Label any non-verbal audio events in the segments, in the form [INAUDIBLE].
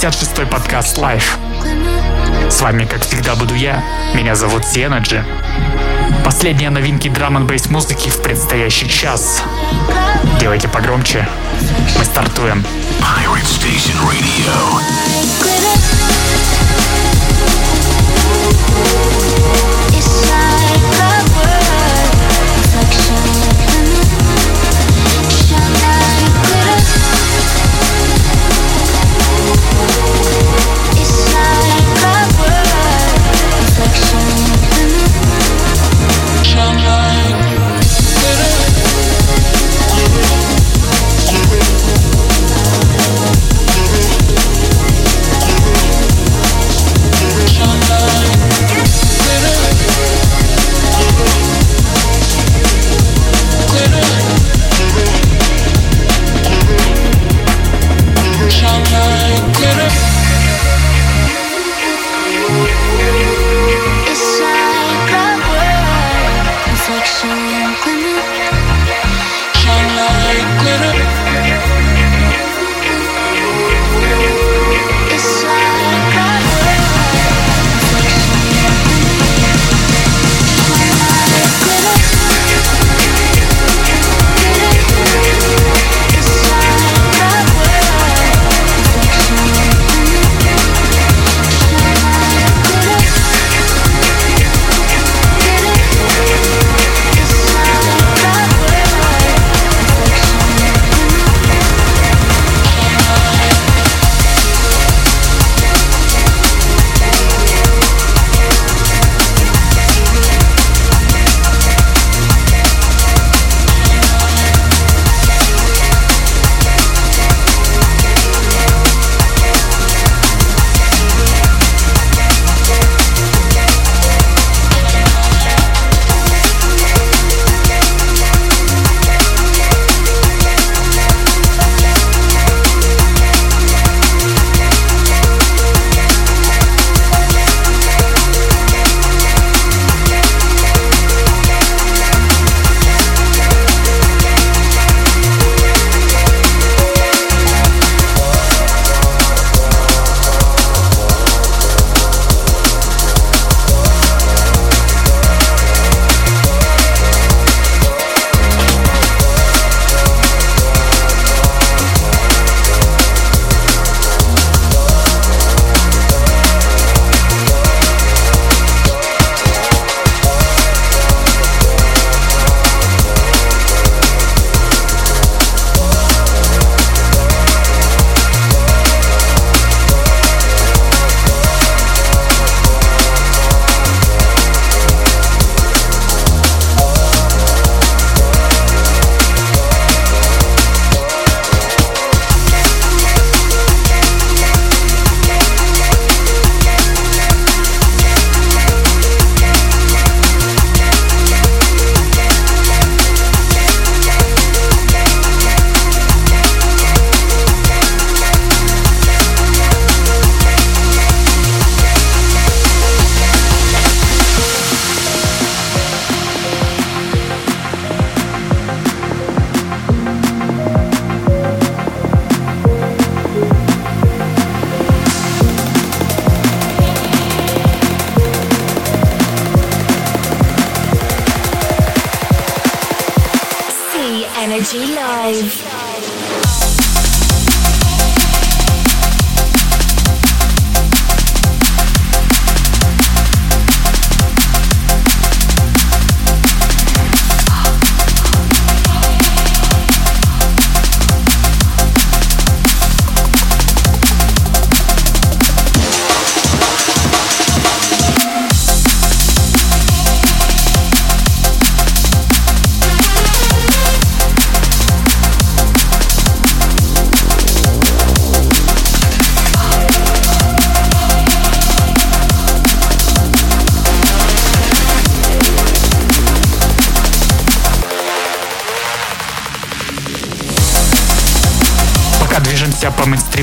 56-й подкаст Life. С вами, как всегда, буду я. Меня зовут Energy. Последние новинки драм н бейс музыки в предстоящий час. Делайте погромче. Мы стартуем. Pirate Station Radio.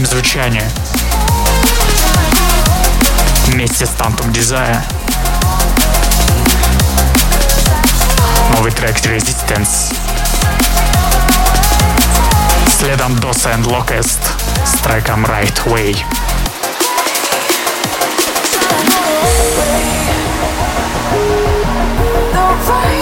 Звучанию. Вместе с Tantum Desire. Новый трек Resistance. Следом Dosa and Locust с треком Right Way. The right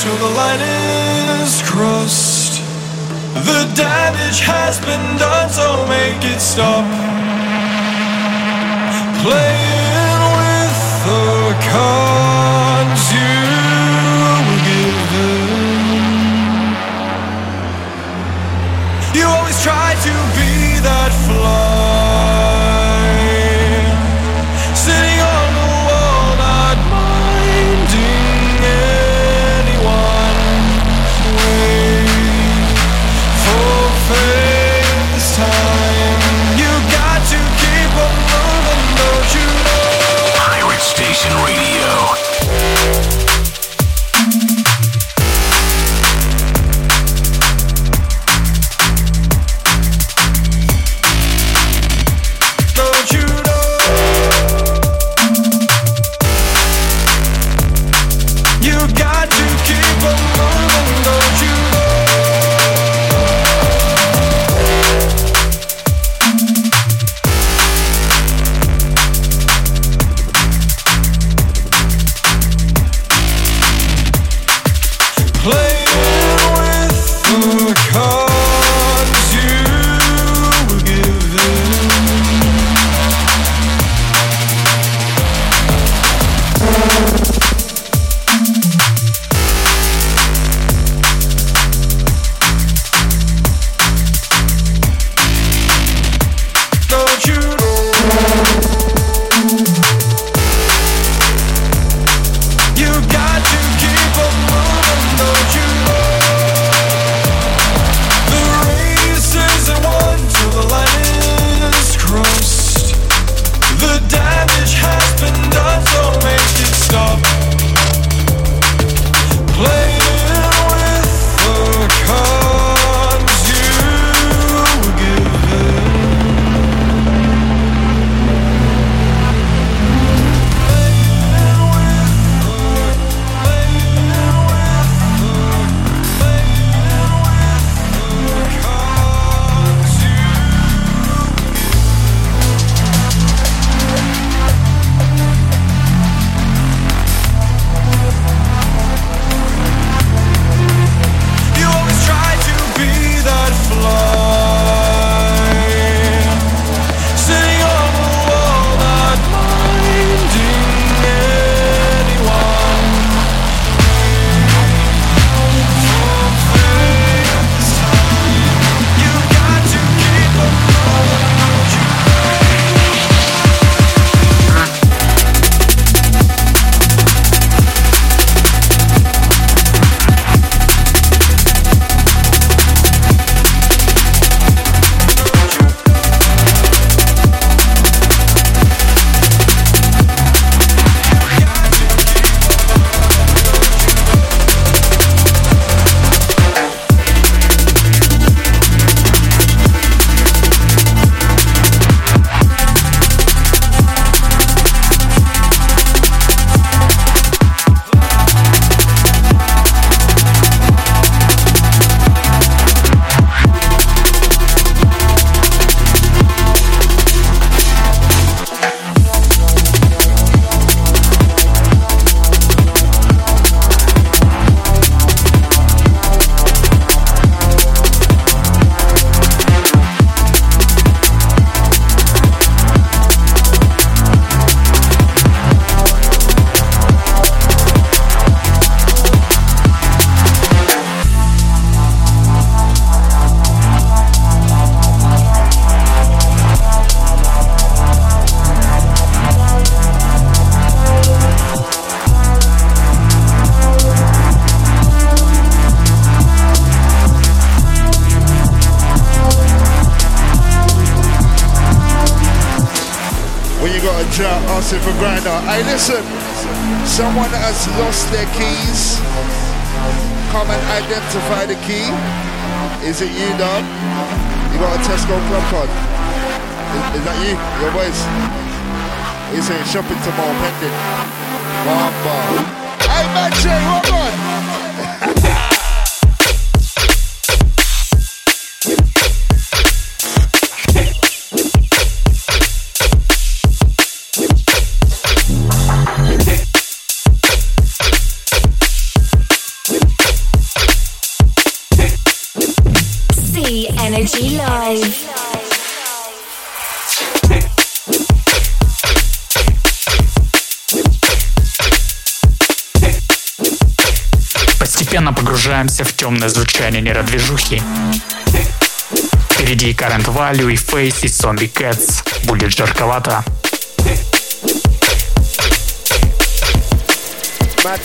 till the line is crossed. The damage has been done, so make it stop. Playing with the cards you were given. You always try to be that. Lost their keys. Come and identify the key. Is it you, dog? You got a Tesco club card. Is, is that you? Your voice? He's saying shopping tomorrow pending. Bamba. Hey, man, Jay, what on? [LAUGHS] погружаемся в темное звучание нейродвижухи. Впереди Current Value и Face и Zombie Cats. Будет жарковато. Mad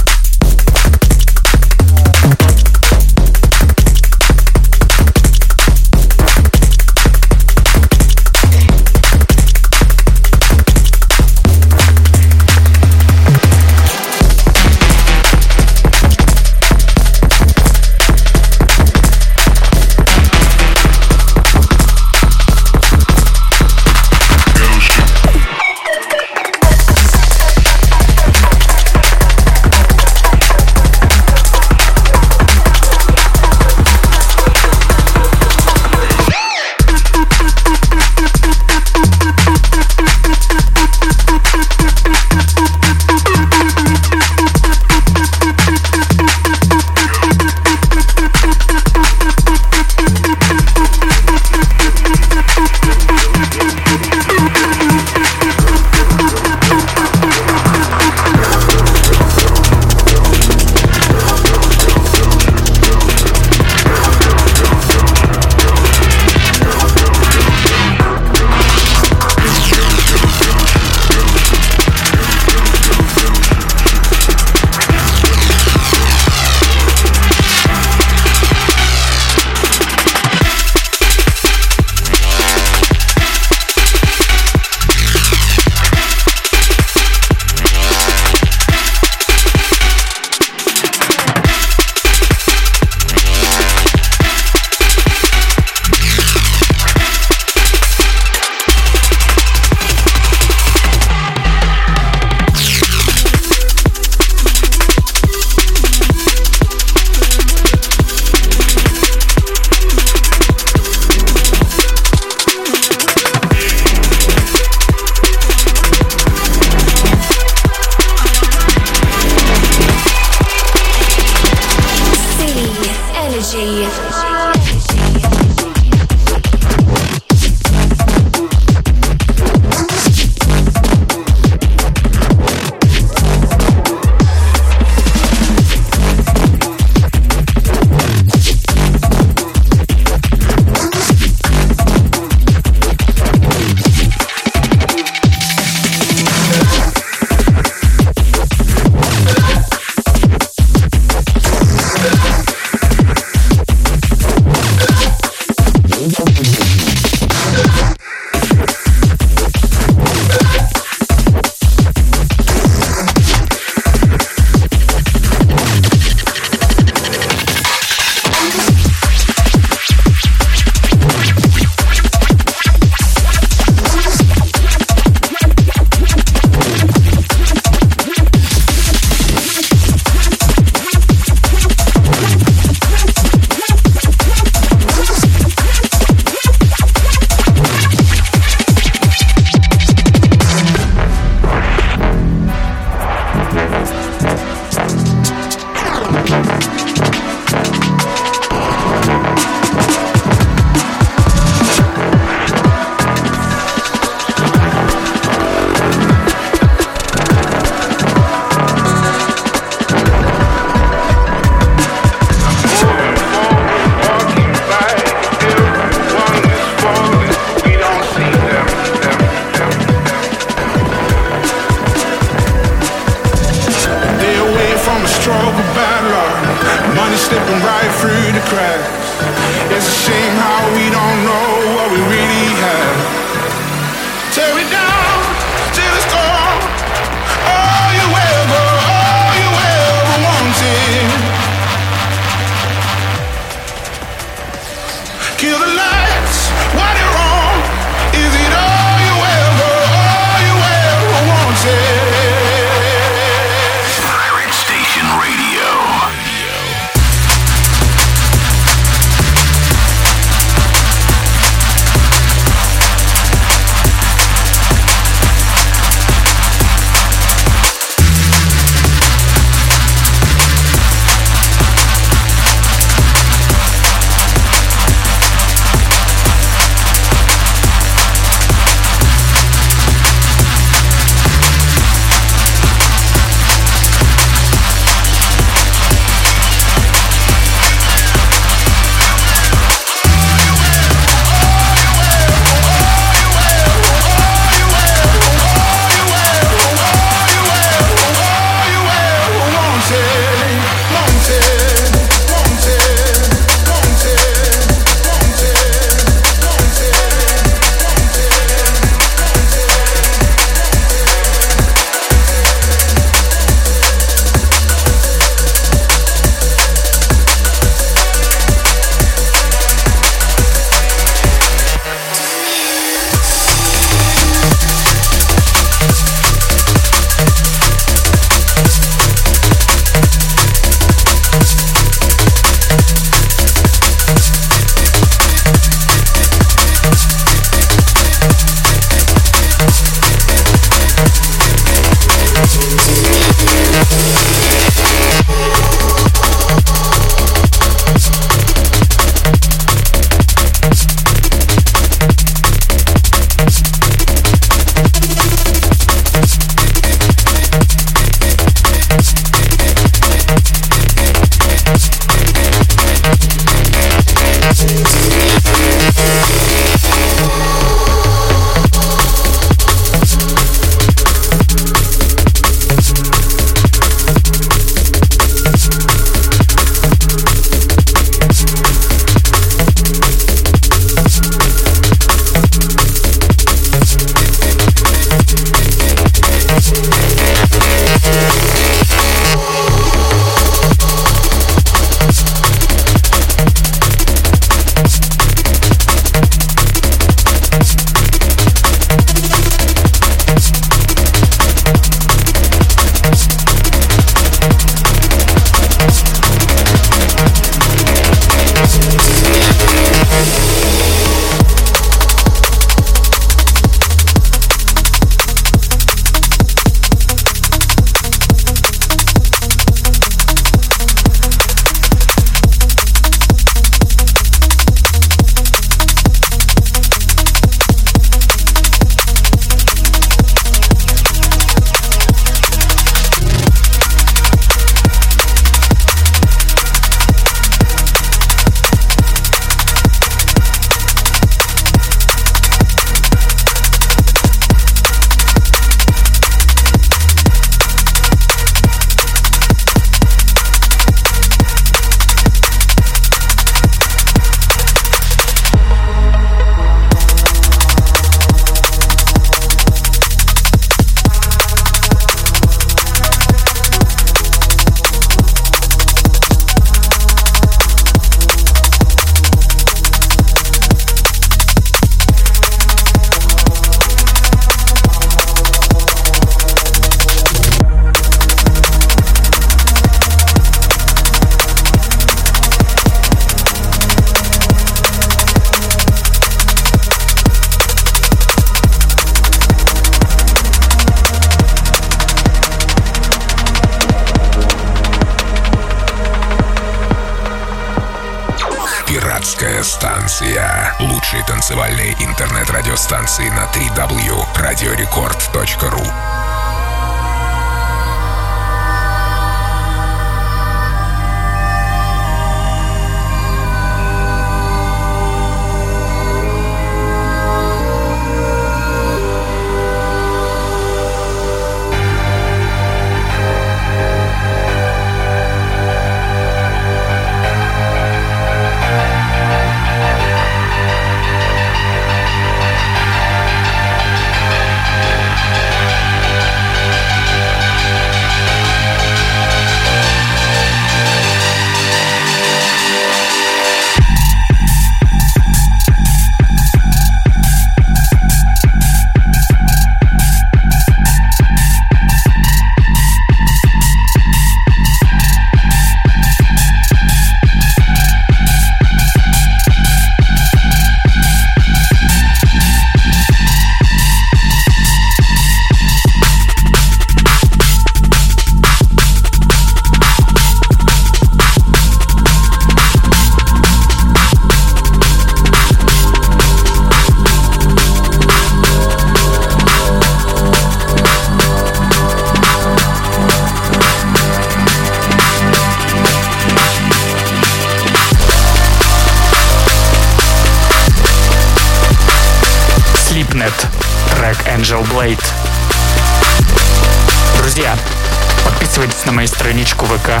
подписывайтесь на мою страничку ВК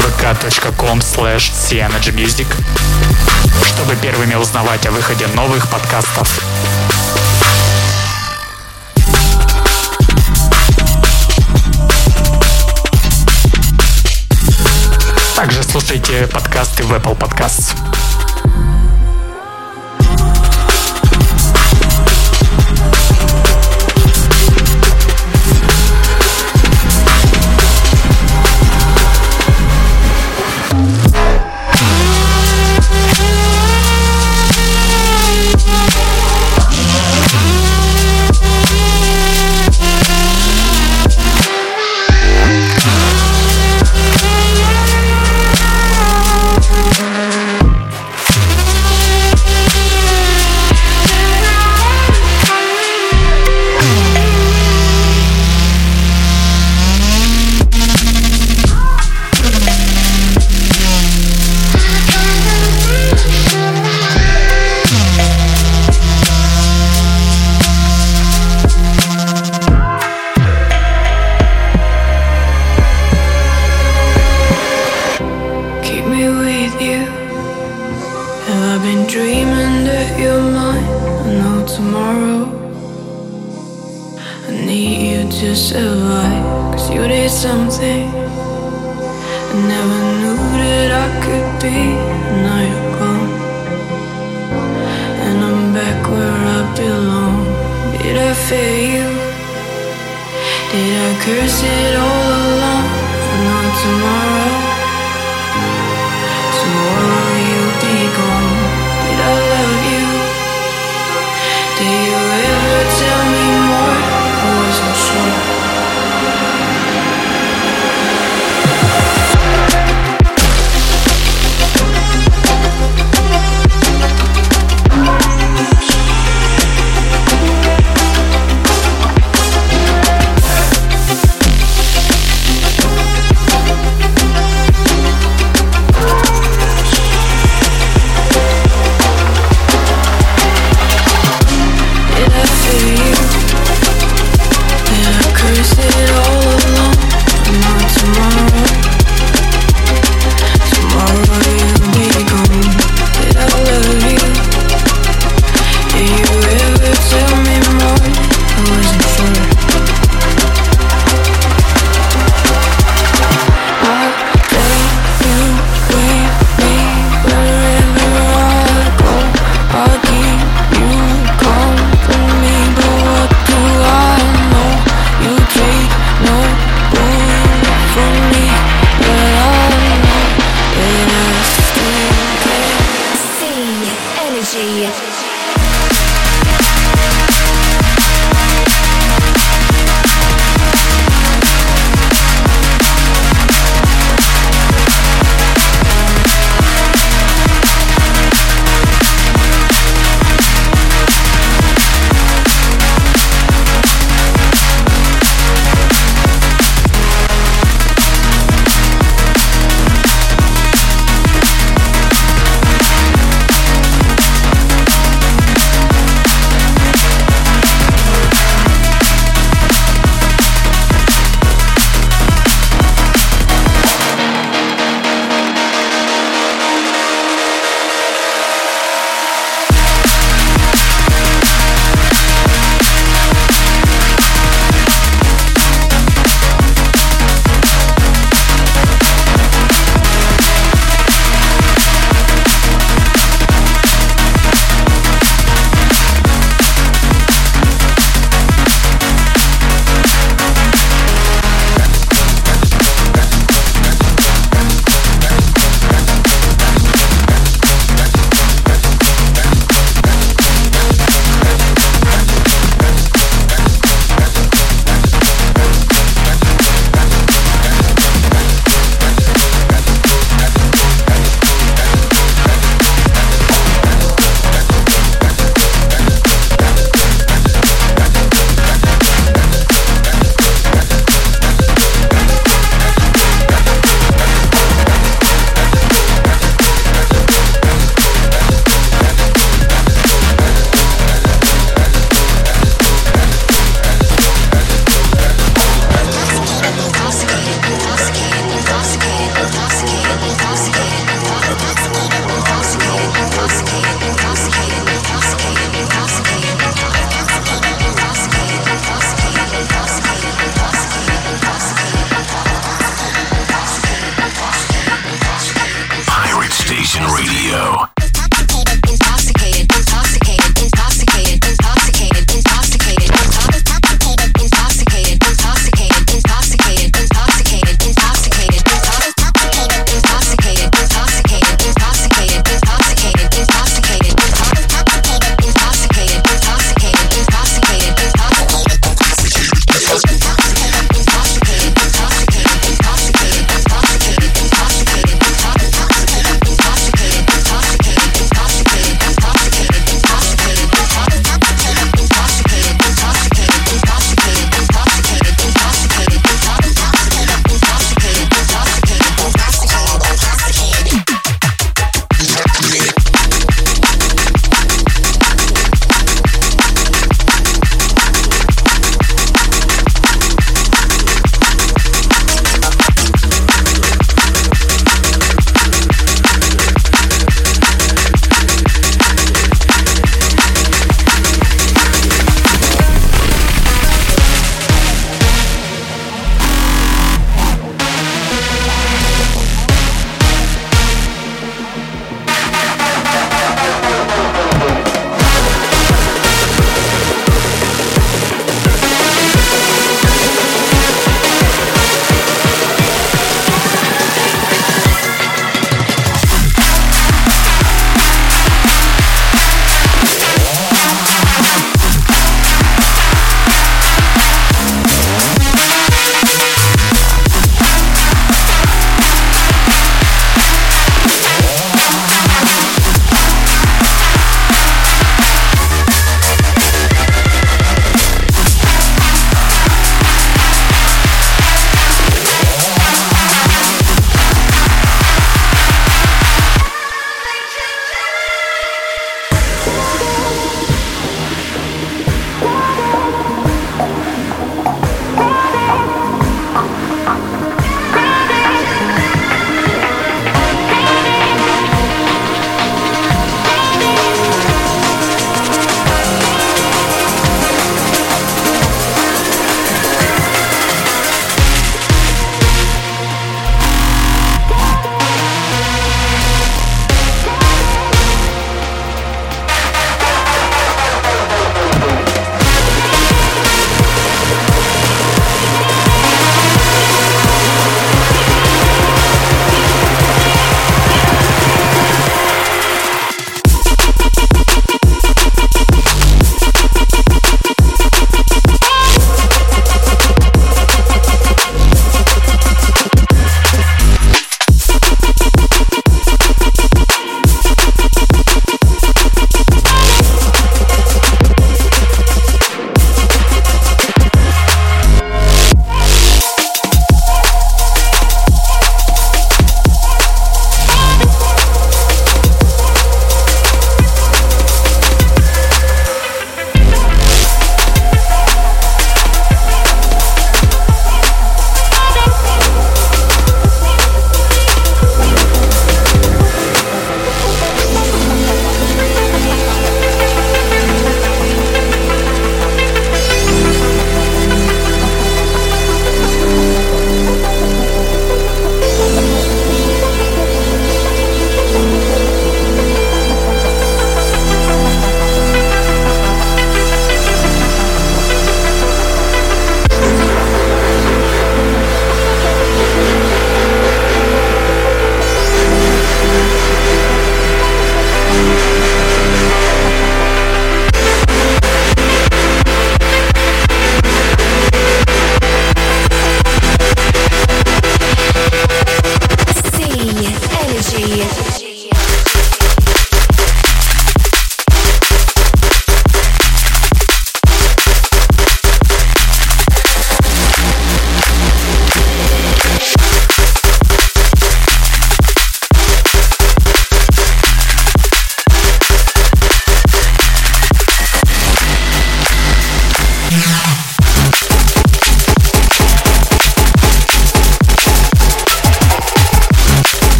vk.com slash Music, чтобы первыми узнавать о выходе новых подкастов. Также слушайте подкасты в Apple Podcasts. I never knew that I could be. And I'm back where I belong. Did I fail? Did I curse it all along? Not tomorrow. Tomorrow.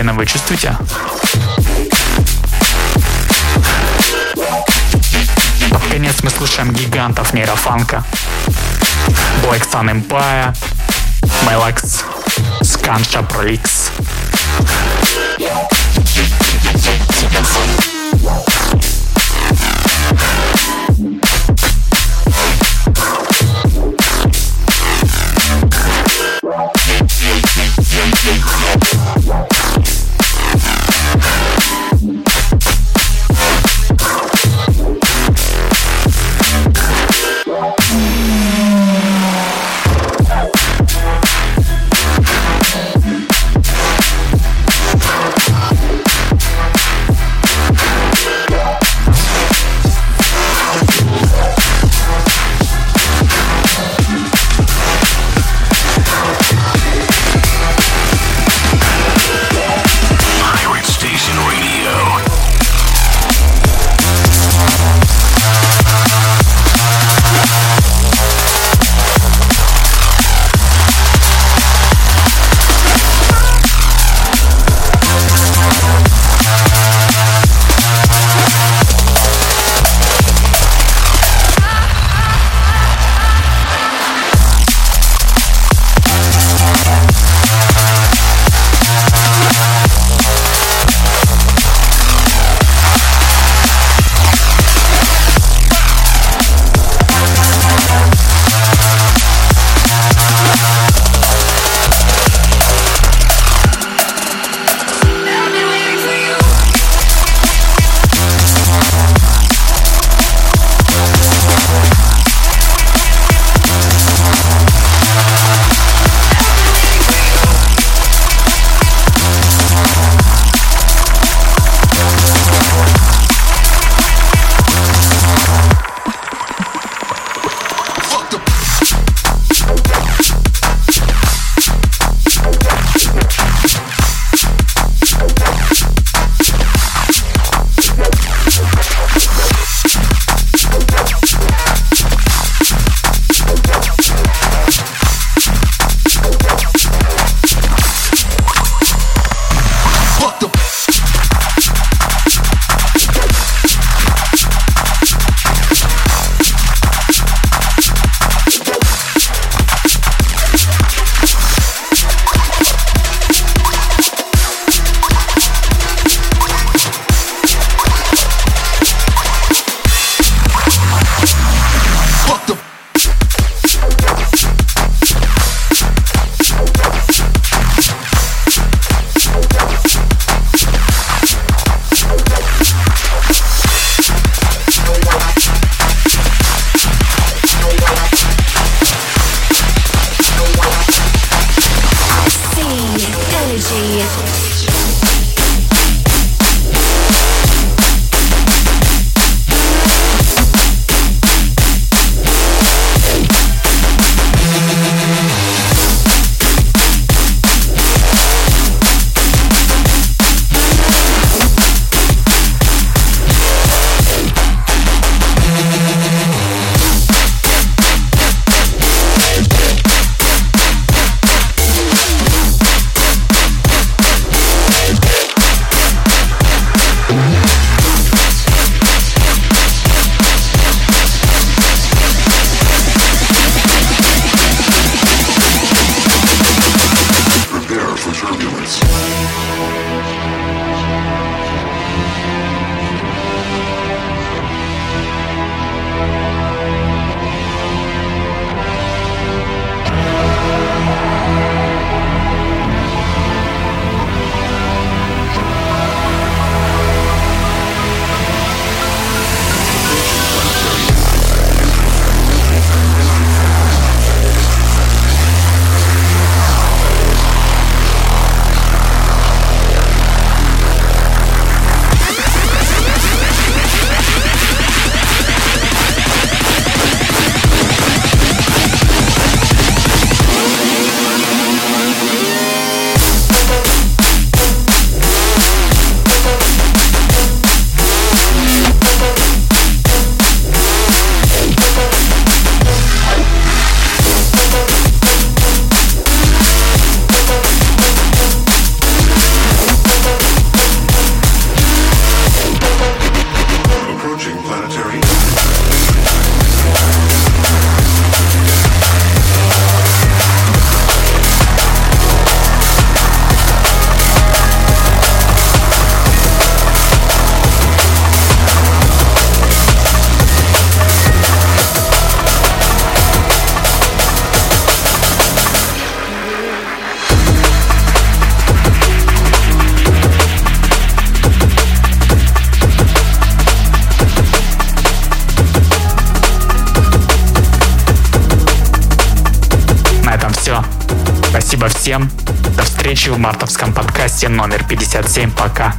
Жареным вы чувствуете? Под конец мы слушаем гигантов нейрофанка. Black Sun Empire, Melax, Scansha Prolix. Этом все. Спасибо всем. До встречи в мартовском подкасте номер 57. Пока.